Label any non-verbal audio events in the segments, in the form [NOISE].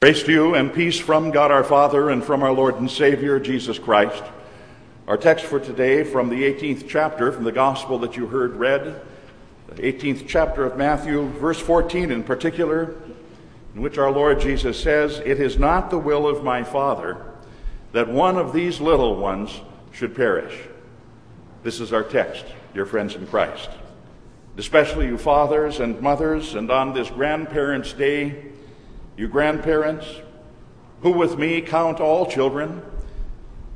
Grace to you and peace from God our Father and from our Lord and Savior Jesus Christ. Our text for today from the 18th chapter, from the gospel that you heard read, the 18th chapter of Matthew, verse 14 in particular, in which our Lord Jesus says, It is not the will of my Father that one of these little ones should perish. This is our text, dear friends in Christ. Especially you fathers and mothers, and on this Grandparents' Day, you grandparents, who with me count all children,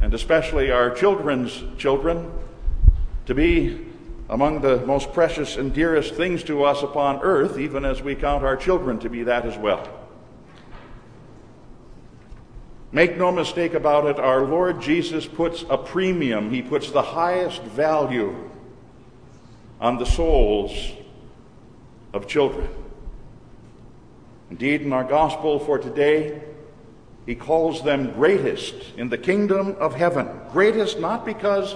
and especially our children's children, to be among the most precious and dearest things to us upon earth, even as we count our children to be that as well. Make no mistake about it, our Lord Jesus puts a premium, He puts the highest value on the souls of children. Indeed, in our gospel for today, he calls them greatest in the kingdom of heaven. Greatest not because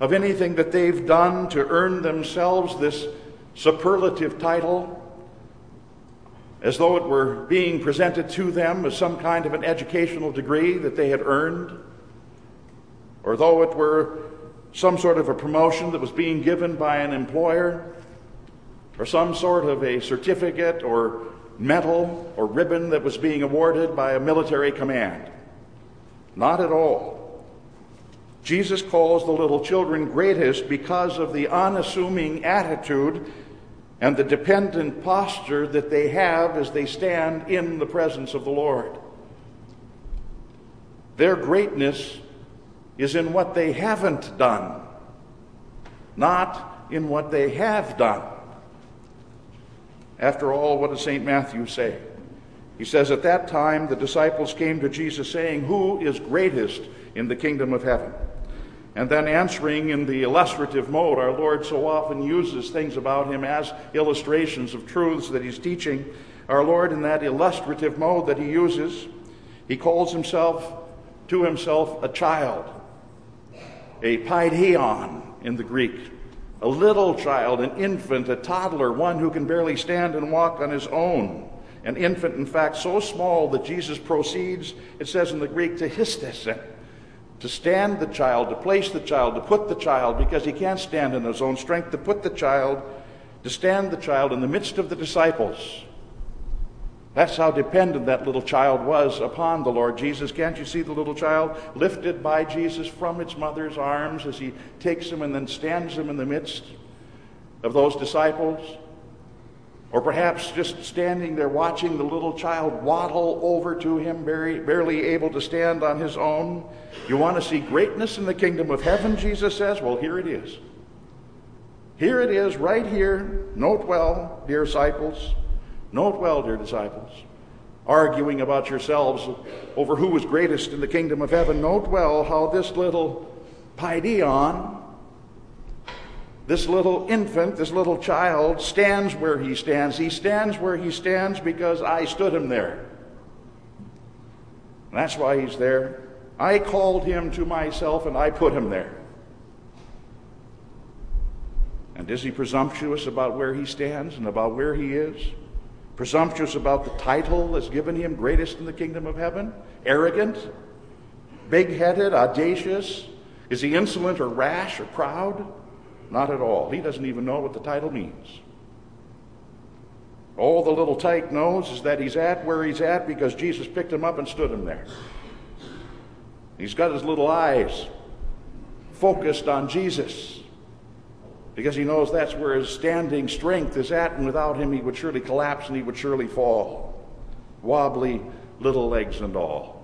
of anything that they've done to earn themselves this superlative title, as though it were being presented to them as some kind of an educational degree that they had earned, or though it were some sort of a promotion that was being given by an employer, or some sort of a certificate or medal or ribbon that was being awarded by a military command. Not at all. Jesus calls the little children greatest because of the unassuming attitude and the dependent posture that they have as they stand in the presence of the Lord. Their greatness is in what they haven't done, not in what they have done. After all, what does St. Matthew say? He says, At that time the disciples came to Jesus saying, Who is greatest in the kingdom of heaven? And then answering in the illustrative mode, our Lord so often uses things about him as illustrations of truths that he's teaching. Our Lord, in that illustrative mode that he uses, he calls himself to himself a child, a paideon in the Greek a little child, an infant, a toddler, one who can barely stand and walk on his own. An infant, in fact, so small that Jesus proceeds, it says in the Greek, to histesen, to stand the child, to place the child, to put the child, because he can't stand in his own strength, to put the child, to stand the child in the midst of the disciples. That's how dependent that little child was upon the Lord Jesus. Can't you see the little child lifted by Jesus from its mother's arms as he takes him and then stands him in the midst of those disciples? Or perhaps just standing there watching the little child waddle over to him, barely able to stand on his own. You want to see greatness in the kingdom of heaven, Jesus says? Well, here it is. Here it is, right here. Note well, dear disciples. Note well, dear disciples, arguing about yourselves over who was greatest in the kingdom of heaven. Note well how this little paideon, this little infant, this little child, stands where he stands. He stands where he stands because I stood him there. That's why he's there. I called him to myself and I put him there. And is he presumptuous about where he stands and about where he is? Presumptuous about the title that's given him, greatest in the kingdom of heaven? Arrogant? Big headed? Audacious? Is he insolent or rash or proud? Not at all. He doesn't even know what the title means. All the little tyke knows is that he's at where he's at because Jesus picked him up and stood him there. He's got his little eyes focused on Jesus because he knows that's where his standing strength is at, and without him, he would surely collapse and he would surely fall. Wobbly little legs and all.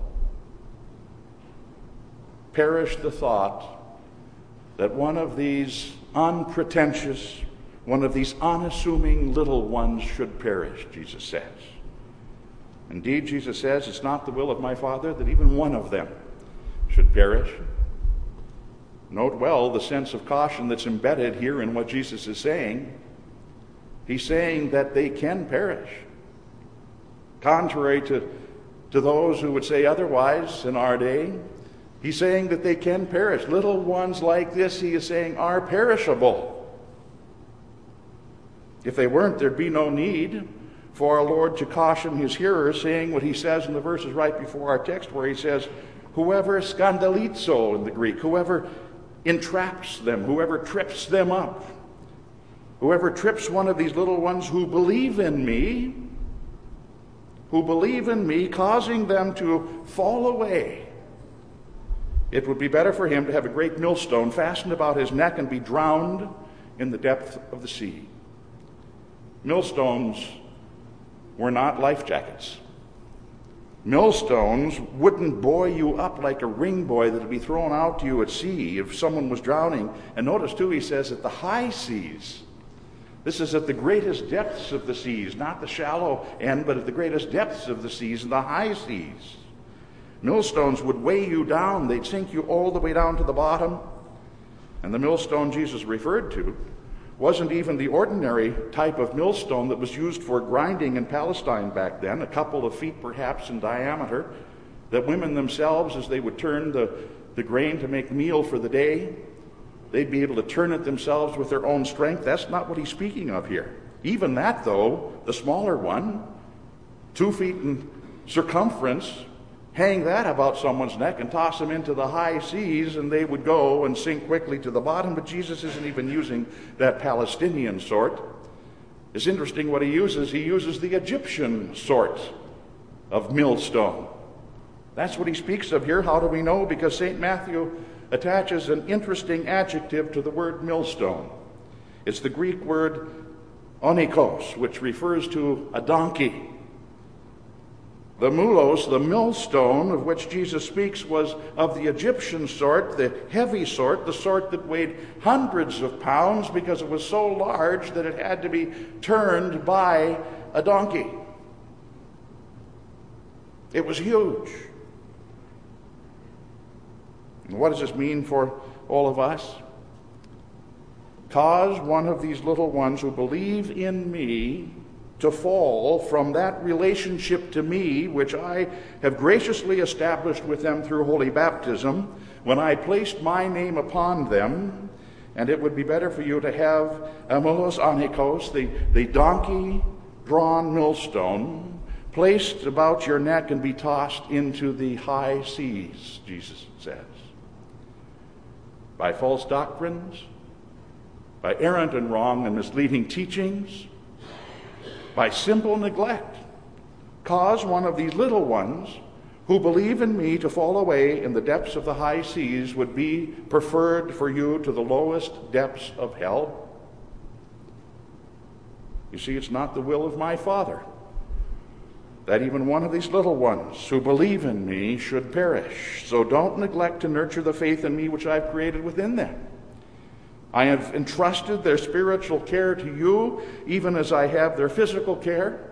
Perish the thought that one of these unpretentious, one of these unassuming little ones should perish, Jesus says. Indeed, Jesus says, it's not the will of my Father that even one of them should perish. Note well the sense of caution that's embedded here in what Jesus is saying. He's saying that they can perish. Contrary to, to those who would say otherwise in our day, he's saying that they can perish. Little ones like this, he is saying, are perishable. If they weren't, there'd be no need for our Lord to caution his hearers, saying what he says in the verses right before our text, where he says, Whoever scandalizo in the Greek, whoever entraps them, whoever trips them up, whoever trips one of these little ones who believe in me, who believe in me, causing them to fall away. It would be better for him to have a great millstone fastened about his neck and be drowned in the depth of the sea. Millstones were not life jackets. Millstones wouldn't buoy you up like a ring buoy that would be thrown out to you at sea if someone was drowning. And notice, too, he says at the high seas. This is at the greatest depths of the seas, not the shallow end, but at the greatest depths of the seas, in the high seas. Millstones would weigh you down, they'd sink you all the way down to the bottom. And the millstone Jesus referred to wasn't even the ordinary type of millstone that was used for grinding in Palestine back then, a couple of feet perhaps in diameter, that women themselves, as they would turn the, the grain to make meal for the day, they'd be able to turn it themselves with their own strength. That's not what he's speaking of here. Even that, though, the smaller one, two feet in circumference, hang that about someone's neck and toss them into the high seas, and they would go and sink quickly to the bottom. But Jesus isn't even using that Palestinian sort. It's interesting what he uses. He uses the Egyptian sort of millstone. That's what he speaks of here. How do we know? Because St. Matthew attaches an interesting adjective to the word millstone. It's the Greek word onikos, which refers to a donkey. The mulos, the millstone of which Jesus speaks, was of the Egyptian sort, the heavy sort, the sort that weighed hundreds of pounds because it was so large that it had to be turned by a donkey. It was huge. And what does this mean for all of us? Cause one of these little ones who believe in me to fall from that relationship to me, which I have graciously established with them through holy baptism, when I placed my name upon them. And it would be better for you to have uh, amulos anikos, the, the donkey drawn millstone, placed about your neck and be tossed into the high seas, Jesus says. By false doctrines, by errant and wrong and misleading teachings, by simple neglect, cause one of these little ones who believe in me to fall away in the depths of the high seas would be preferred for you to the lowest depths of hell? You see, it's not the will of my Father that even one of these little ones who believe in me should perish. So don't neglect to nurture the faith in me which I've created within them. I have entrusted their spiritual care to you, even as I have their physical care.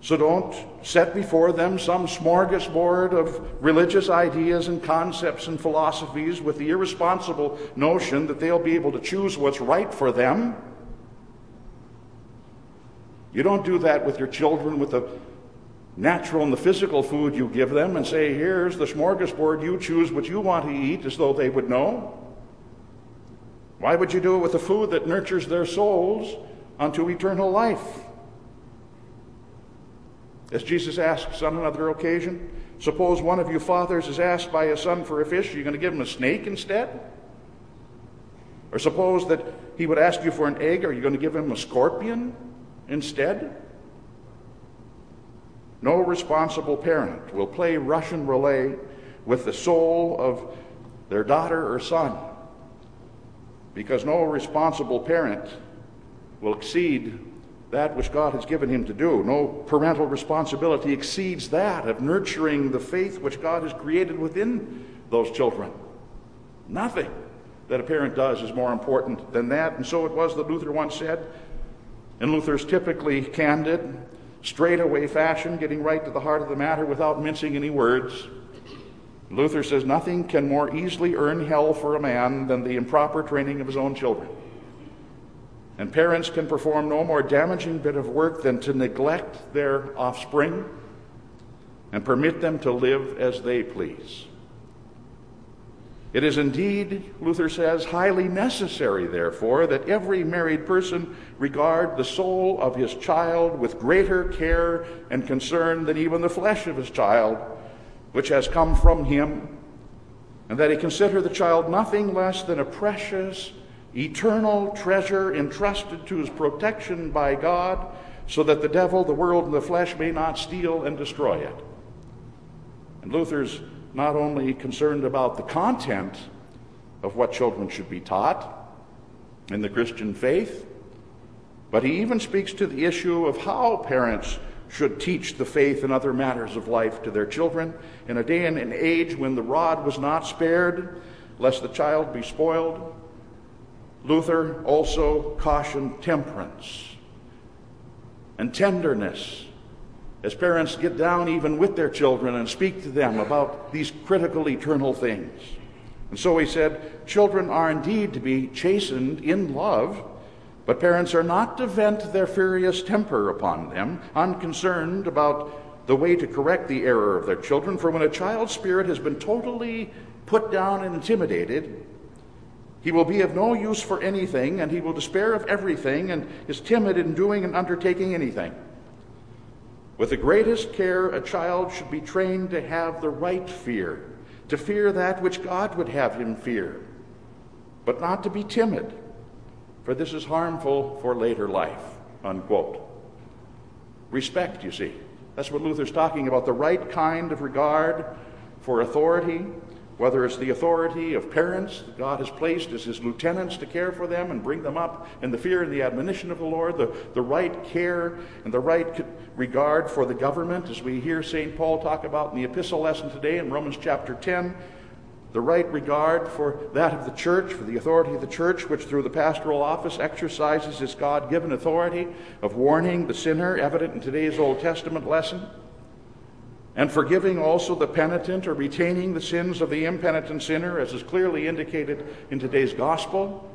So don't set before them some smorgasbord of religious ideas and concepts and philosophies with the irresponsible notion that they'll be able to choose what's right for them. You don't do that with your children with the natural and the physical food you give them and say, here's the smorgasbord, you choose what you want to eat, as though they would know. Why would you do it with the food that nurtures their souls unto eternal life? As Jesus asks on another occasion, suppose one of you fathers is asked by his son for a fish, are you going to give him a snake instead? Or suppose that he would ask you for an egg, are you going to give him a scorpion instead? No responsible parent will play Russian roulette with the soul of their daughter or son because no responsible parent will exceed that which God has given him to do. No parental responsibility exceeds that of nurturing the faith which God has created within those children. Nothing that a parent does is more important than that. And so it was that Luther once said, in Luther's typically candid, straightaway fashion, getting right to the heart of the matter without mincing any words. Luther says nothing can more easily earn hell for a man than the improper training of his own children. And parents can perform no more damaging bit of work than to neglect their offspring and permit them to live as they please. It is indeed, Luther says, highly necessary, therefore, that every married person regard the soul of his child with greater care and concern than even the flesh of his child, which has come from him, and that he consider the child nothing less than a precious, eternal treasure entrusted to his protection by God, so that the devil, the world, and the flesh may not steal and destroy it. And Luther's not only concerned about the content of what children should be taught in the Christian faith, but he even speaks to the issue of how parents should teach the faith and other matters of life to their children in a day and an age when the rod was not spared, lest the child be spoiled. Luther also cautioned temperance and tenderness as parents get down even with their children and speak to them about these critical eternal things. And so he said, Children are indeed to be chastened in love, but parents are not to vent their furious temper upon them, unconcerned about the way to correct the error of their children. For when a child's spirit has been totally put down and intimidated, he will be of no use for anything, and he will despair of everything, and is timid in doing and undertaking anything. With the greatest care, a child should be trained to have the right fear, to fear that which God would have him fear, but not to be timid, for this is harmful for later life. Unquote. Respect, you see. That's what Luther's talking about the right kind of regard for authority, whether it's the authority of parents that God has placed as his lieutenants to care for them and bring them up in the fear and the admonition of the Lord, the, the right care and the right regard for the government, as we hear St. Paul talk about in the epistle lesson today in Romans chapter 10, the right regard for that of the church, for the authority of the church, which through the pastoral office exercises its God given authority of warning the sinner, evident in today's Old Testament lesson and forgiving also the penitent or retaining the sins of the impenitent sinner, as is clearly indicated in today's gospel.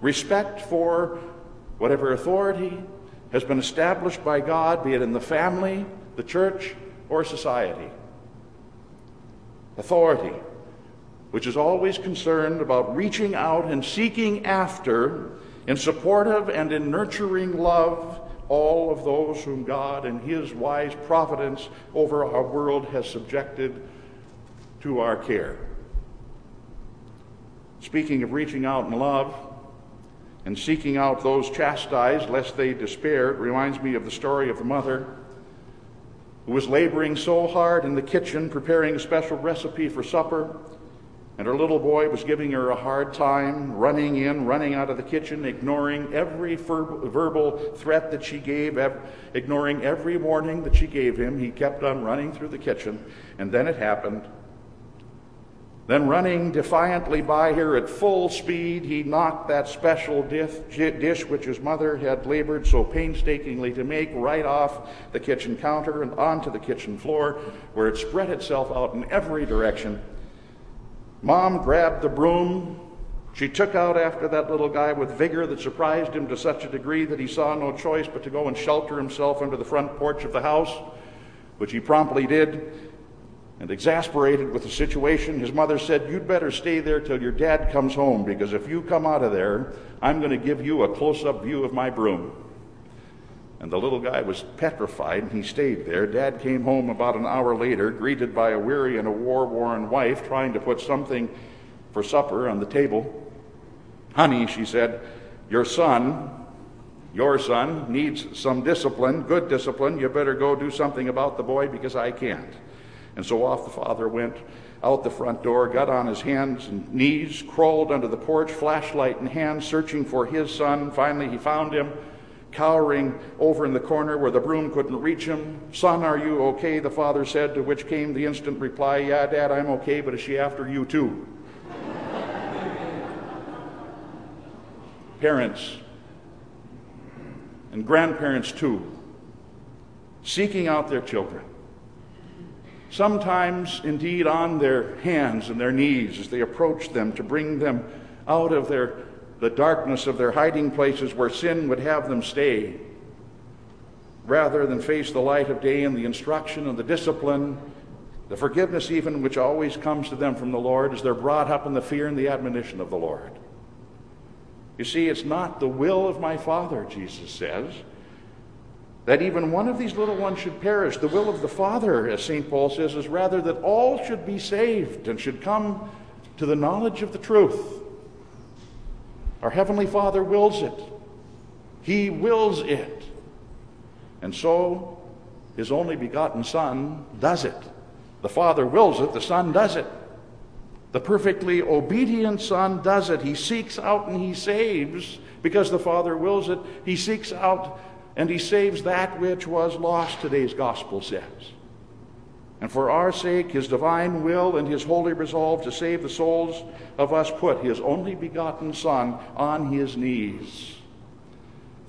Respect for whatever authority has been established by God, be it in the family, the church, or society. Authority, which is always concerned about reaching out and seeking after, in supportive and in nurturing love, all of those whom God and His wise providence over our world has subjected to our care. Speaking of reaching out in love and seeking out those chastised lest they despair, it reminds me of the story of the mother who was laboring so hard in the kitchen preparing a special recipe for supper and her little boy was giving her a hard time, running in, running out of the kitchen, ignoring every verbal threat that she gave, ignoring every warning that she gave him. He kept on running through the kitchen. And then it happened. Then, running defiantly by her at full speed, he knocked that special dish which his mother had labored so painstakingly to make right off the kitchen counter and onto the kitchen floor, where it spread itself out in every direction Mom grabbed the broom. She took out after that little guy with vigor that surprised him to such a degree that he saw no choice but to go and shelter himself under the front porch of the house, which he promptly did. And exasperated with the situation, his mother said, You'd better stay there till your dad comes home, because if you come out of there, I'm going to give you a close up view of my broom. And the little guy was petrified, and he stayed there. Dad came home about an hour later, greeted by a weary and a war worn wife, trying to put something for supper on the table. Honey, she said, your son, your son, needs some discipline, good discipline. You better go do something about the boy because I can't. And so off the father went out the front door, got on his hands and knees, crawled under the porch, flashlight in hand, searching for his son. Finally, he found him cowering over in the corner where the broom couldn't reach him. Son, are you okay? The father said, to which came the instant reply, Yeah, Dad, I'm okay, but is she after you too? [LAUGHS] Parents and grandparents too, seeking out their children. Sometimes, indeed, on their hands and their knees as they approach them to bring them out of their the darkness of their hiding places where sin would have them stay, rather than face the light of day and the instruction and the discipline The forgiveness, even which always comes to them from the Lord, as they're brought up in the fear and the admonition of the Lord. You see, it's not the will of my Father, Jesus says, that even one of these little ones should perish. The will of the Father, as St. Paul says, is rather that all should be saved and should come to the knowledge of the truth. Our Heavenly Father wills it. He wills it. And so, His only begotten Son does it. The Father wills it, the Son does it. The perfectly obedient Son does it. He seeks out and He saves because the Father wills it. He seeks out and He saves that which was lost, today's gospel says. And for our sake, His divine will and His holy resolve to save the souls of us put His only begotten Son on His knees.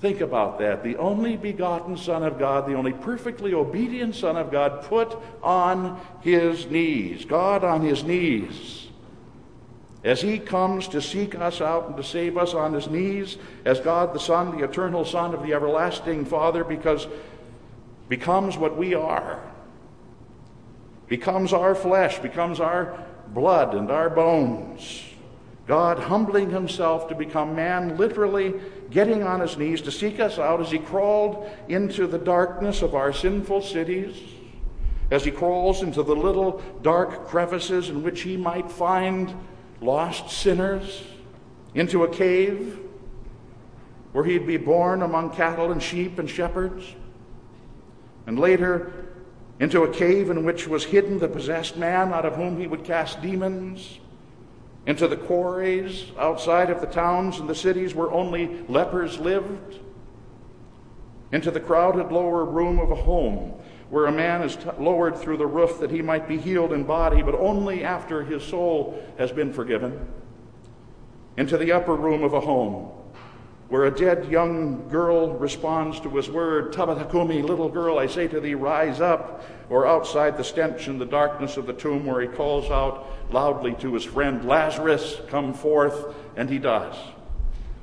Think about that. The only begotten Son of God, the only perfectly obedient Son of God, put on his knees. God on his knees. As he comes to seek us out and to save us on his knees, as God the Son, the eternal Son of the everlasting Father, because becomes what we are, becomes our flesh, becomes our blood and our bones. God humbling himself to become man, literally getting on his knees to seek us out as he crawled into the darkness of our sinful cities, as he crawls into the little dark crevices in which he might find lost sinners, into a cave where he'd be born among cattle and sheep and shepherds, and later into a cave in which was hidden the possessed man out of whom he would cast demons. Into the quarries outside of the towns and the cities where only lepers lived, into the crowded lower room of a home where a man is t- lowered through the roof that he might be healed in body, but only after his soul has been forgiven, into the upper room of a home where a dead young girl responds to his word, Talitha cumi, little girl, I say to thee, rise up, or outside the stench and the darkness of the tomb where he calls out loudly to his friend, Lazarus, come forth, and he does.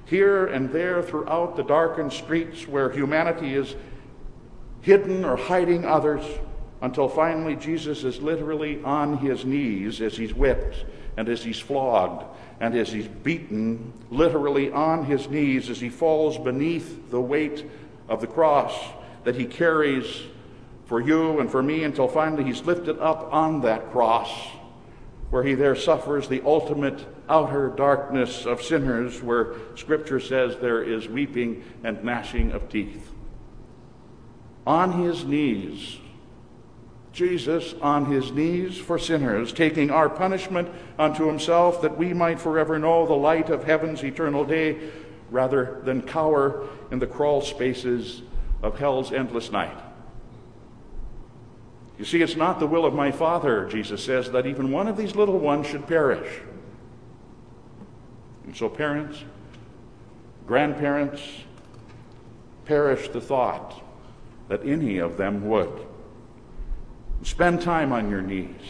Here and there throughout the darkened streets where humanity is hidden or hiding others, until finally Jesus is literally on his knees as he's whipped and as he's flogged and as he's beaten, literally on his knees as he falls beneath the weight of the cross that he carries for you and for me until finally he's lifted up on that cross where he there suffers the ultimate outer darkness of sinners, where Scripture says there is weeping and gnashing of teeth. On his knees, Jesus on his knees for sinners, taking our punishment unto himself that we might forever know the light of heaven's eternal day rather than cower in the crawl spaces of hell's endless night. You see, it's not the will of my Father, Jesus says, that even one of these little ones should perish. And so, parents, grandparents, perish the thought that any of them would. Spend time on your knees,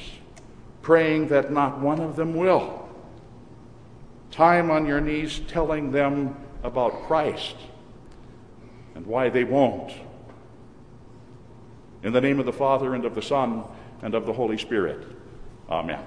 praying that not one of them will. Time on your knees telling them about Christ and why they won't. In the name of the Father, and of the Son, and of the Holy Spirit. Amen.